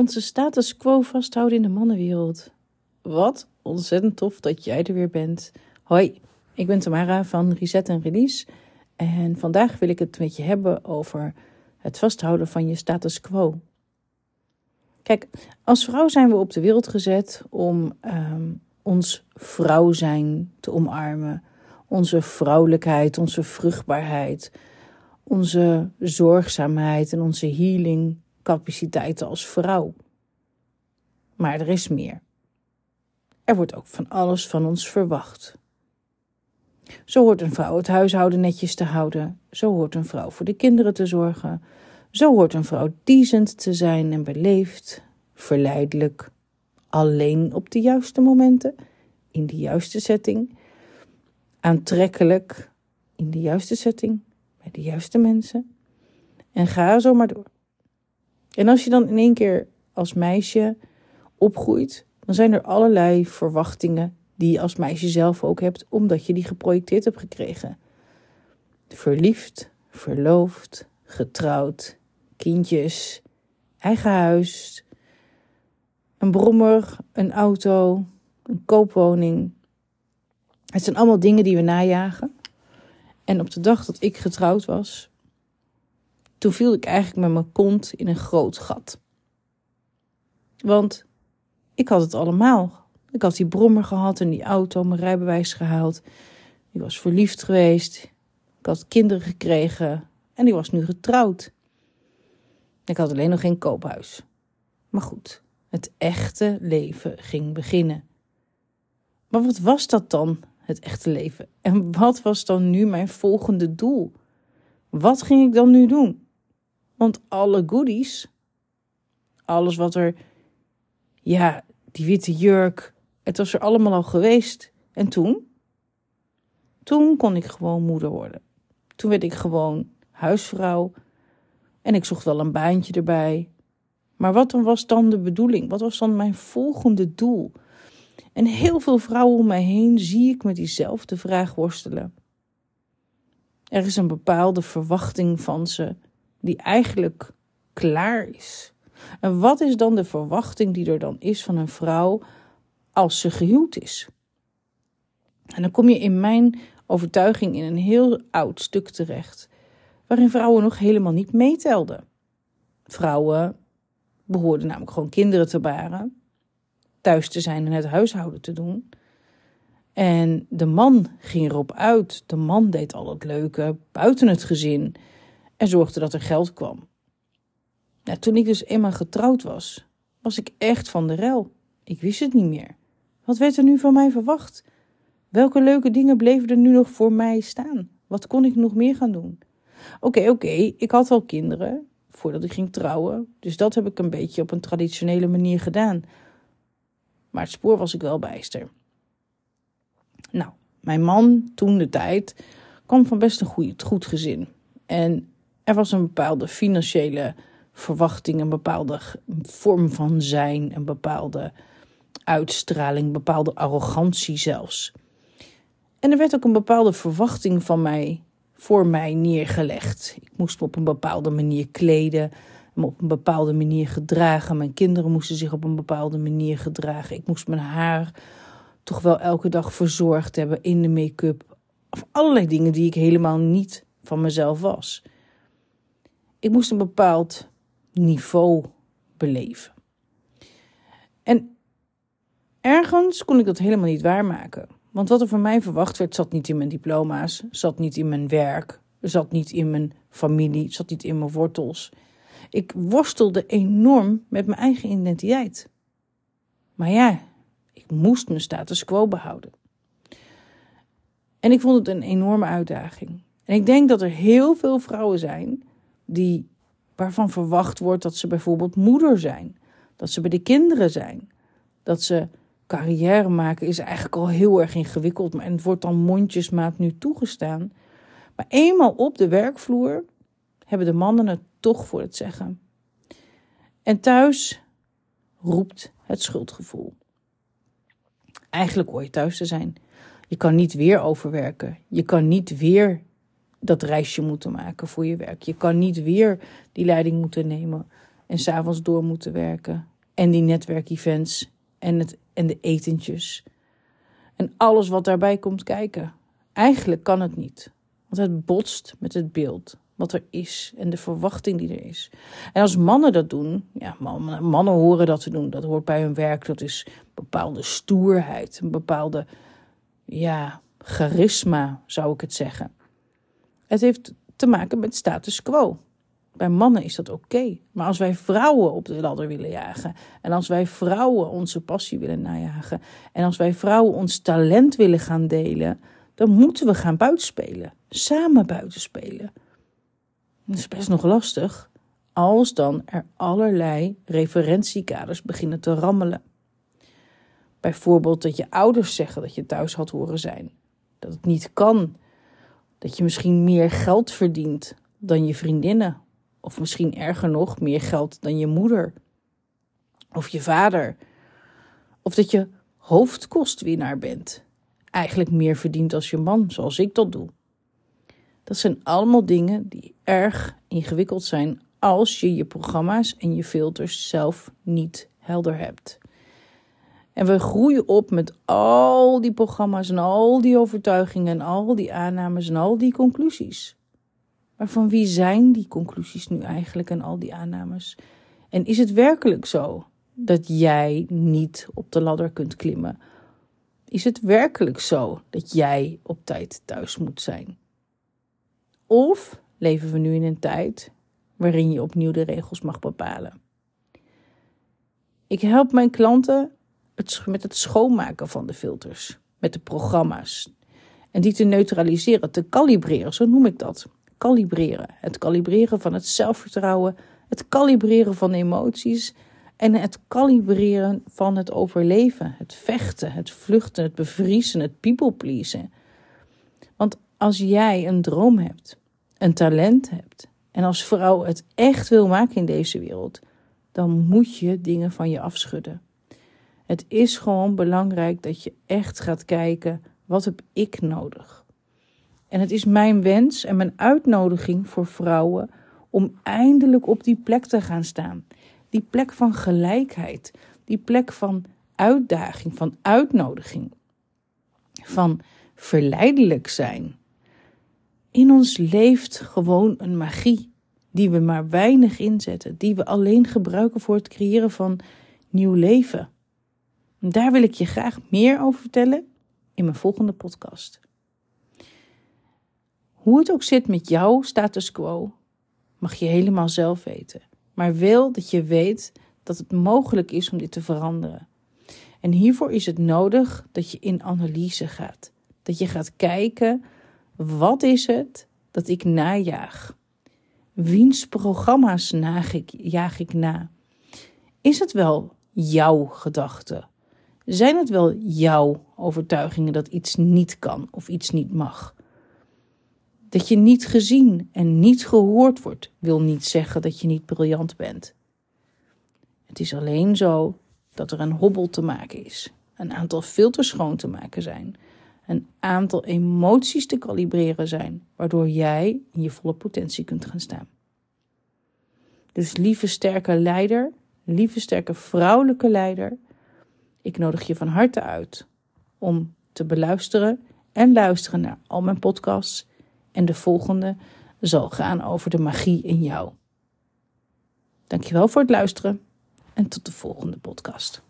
onze status quo vasthouden in de mannenwereld. Wat ontzettend tof dat jij er weer bent. Hoi, ik ben Tamara van Reset en Release. En vandaag wil ik het met je hebben over het vasthouden van je status quo. Kijk, als vrouw zijn we op de wereld gezet om ehm, ons vrouw zijn te omarmen. Onze vrouwelijkheid, onze vruchtbaarheid, onze zorgzaamheid en onze healing capaciteiten als vrouw. Maar er is meer. Er wordt ook van alles van ons verwacht. Zo hoort een vrouw het huishouden netjes te houden. Zo hoort een vrouw voor de kinderen te zorgen. Zo hoort een vrouw decent te zijn en beleefd, verleidelijk, alleen op de juiste momenten, in de juiste setting, aantrekkelijk, in de juiste setting, bij de juiste mensen. En ga zo maar door. En als je dan in één keer als meisje opgroeit, dan zijn er allerlei verwachtingen die je als meisje zelf ook hebt, omdat je die geprojecteerd hebt gekregen. Verliefd, verloofd, getrouwd, kindjes, eigen huis, een brommer, een auto, een koopwoning. Het zijn allemaal dingen die we najagen. En op de dag dat ik getrouwd was, toen viel ik eigenlijk met mijn kont in een groot gat. Want ik had het allemaal. Ik had die brommer gehad en die auto, mijn rijbewijs gehaald. Ik was verliefd geweest. Ik had kinderen gekregen en ik was nu getrouwd. Ik had alleen nog geen koophuis. Maar goed, het echte leven ging beginnen. Maar wat was dat dan, het echte leven? En wat was dan nu mijn volgende doel? Wat ging ik dan nu doen? Want alle goodies, alles wat er, ja, die witte jurk, het was er allemaal al geweest. En toen? Toen kon ik gewoon moeder worden. Toen werd ik gewoon huisvrouw. En ik zocht wel een baantje erbij. Maar wat dan was dan de bedoeling? Wat was dan mijn volgende doel? En heel veel vrouwen om mij heen zie ik met diezelfde vraag worstelen. Er is een bepaalde verwachting van ze die eigenlijk klaar is. En wat is dan de verwachting die er dan is van een vrouw als ze gehuwd is? En dan kom je in mijn overtuiging in een heel oud stuk terecht, waarin vrouwen nog helemaal niet meetelden. Vrouwen behoorden namelijk gewoon kinderen te baren, thuis te zijn en het huishouden te doen. En de man ging erop uit. De man deed al het leuke buiten het gezin en zorgde dat er geld kwam. Nou, toen ik dus eenmaal getrouwd was, was ik echt van de rel. Ik wist het niet meer. Wat werd er nu van mij verwacht? Welke leuke dingen bleven er nu nog voor mij staan? Wat kon ik nog meer gaan doen? Oké, oké, ik had wel kinderen voordat ik ging trouwen, dus dat heb ik een beetje op een traditionele manier gedaan. Maar het spoor was ik wel bijster. Nou, mijn man toen de tijd kwam van best een goed, goed gezin. En er was een bepaalde financiële verwachting, een bepaalde vorm van zijn, een bepaalde uitstraling, een bepaalde arrogantie zelfs. En er werd ook een bepaalde verwachting van mij voor mij neergelegd. Ik moest me op een bepaalde manier kleden, me op een bepaalde manier gedragen. Mijn kinderen moesten zich op een bepaalde manier gedragen. Ik moest mijn haar toch wel elke dag verzorgd hebben in de make-up. Of allerlei dingen die ik helemaal niet van mezelf was. Ik moest een bepaald niveau beleven. En ergens kon ik dat helemaal niet waarmaken. Want wat er van mij verwacht werd, zat niet in mijn diploma's, zat niet in mijn werk, zat niet in mijn familie, zat niet in mijn wortels. Ik worstelde enorm met mijn eigen identiteit. Maar ja, ik moest mijn status quo behouden. En ik vond het een enorme uitdaging. En ik denk dat er heel veel vrouwen zijn die, waarvan verwacht wordt dat ze bijvoorbeeld moeder zijn, dat ze bij de kinderen zijn, dat ze carrière maken is eigenlijk al heel erg ingewikkeld en het wordt dan mondjesmaat nu toegestaan. Maar eenmaal op de werkvloer hebben de mannen het toch voor het zeggen. En thuis roept het schuldgevoel. Eigenlijk hoor je thuis te zijn. Je kan niet weer overwerken. Je kan niet weer dat reisje moeten maken voor je werk. Je kan niet weer die leiding moeten nemen en s'avonds door moeten werken. En die netwerkevents en, het, en de etentjes. En alles wat daarbij komt kijken. Eigenlijk kan het niet. Want het botst met het beeld wat er is en de verwachting die er is. En als mannen dat doen, ja, mannen, horen dat te doen. Dat hoort bij hun werk. Dat is een bepaalde stoerheid, een bepaalde, ja, charisma zou ik het zeggen. Het heeft te maken met status quo. Bij mannen is dat oké. Maar als wij vrouwen op de ladder willen jagen. En als wij vrouwen onze passie willen najagen. En als wij vrouwen ons talent willen gaan delen. Dan moeten we gaan buitenspelen. Samen buitenspelen. Dat is best nog lastig. Als dan er allerlei referentiekaders beginnen te rammelen. Bijvoorbeeld dat je ouders zeggen dat je thuis had horen zijn. Dat het niet kan. Dat je misschien meer geld verdient dan je vriendinnen of misschien erger nog, meer geld dan je moeder of je vader. Of dat je hoofdkostwinnaar bent. Eigenlijk meer verdient als je man, zoals ik dat doe. Dat zijn allemaal dingen die erg ingewikkeld zijn als je je programma's en je filters zelf niet helder hebt. En we groeien op met al die programma's en al die overtuigingen en al die aannames en al die conclusies. Maar van wie zijn die conclusies nu eigenlijk en al die aannames? En is het werkelijk zo dat jij niet op de ladder kunt klimmen? Is het werkelijk zo dat jij op tijd thuis moet zijn? Of leven we nu in een tijd waarin je opnieuw de regels mag bepalen? Ik help mijn klanten met het schoonmaken van de filters, met de programma's. En die te neutraliseren, te kalibreren, zo noem ik dat kalibreren. Het kalibreren van het zelfvertrouwen, het kalibreren van emoties en het kalibreren van het overleven, het vechten, het vluchten, het bevriezen, het people pleasen. Want als jij een droom hebt, een talent hebt en als vrouw het echt wil maken in deze wereld, dan moet je dingen van je afschudden. Het is gewoon belangrijk dat je echt gaat kijken: wat heb ik nodig? En het is mijn wens en mijn uitnodiging voor vrouwen om eindelijk op die plek te gaan staan. Die plek van gelijkheid, die plek van uitdaging, van uitnodiging, van verleidelijk zijn. In ons leeft gewoon een magie die we maar weinig inzetten, die we alleen gebruiken voor het creëren van nieuw leven. Daar wil ik je graag meer over vertellen in mijn volgende podcast. Hoe het ook zit met jouw status quo, mag je helemaal zelf weten. Maar wil dat je weet dat het mogelijk is om dit te veranderen. En hiervoor is het nodig dat je in analyse gaat. Dat je gaat kijken, wat is het dat ik najaag? Wiens programma's jaag ik na? Is het wel jouw gedachte? Zijn het wel jouw overtuigingen dat iets niet kan of iets niet mag? Dat je niet gezien en niet gehoord wordt, wil niet zeggen dat je niet briljant bent. Het is alleen zo dat er een hobbel te maken is, een aantal filters schoon te maken zijn, een aantal emoties te kalibreren zijn, waardoor jij in je volle potentie kunt gaan staan. Dus lieve sterke leider, lieve sterke vrouwelijke leider, ik nodig je van harte uit om te beluisteren en luisteren naar al mijn podcasts en de volgende zal gaan over de magie in jou. Dankjewel voor het luisteren en tot de volgende podcast.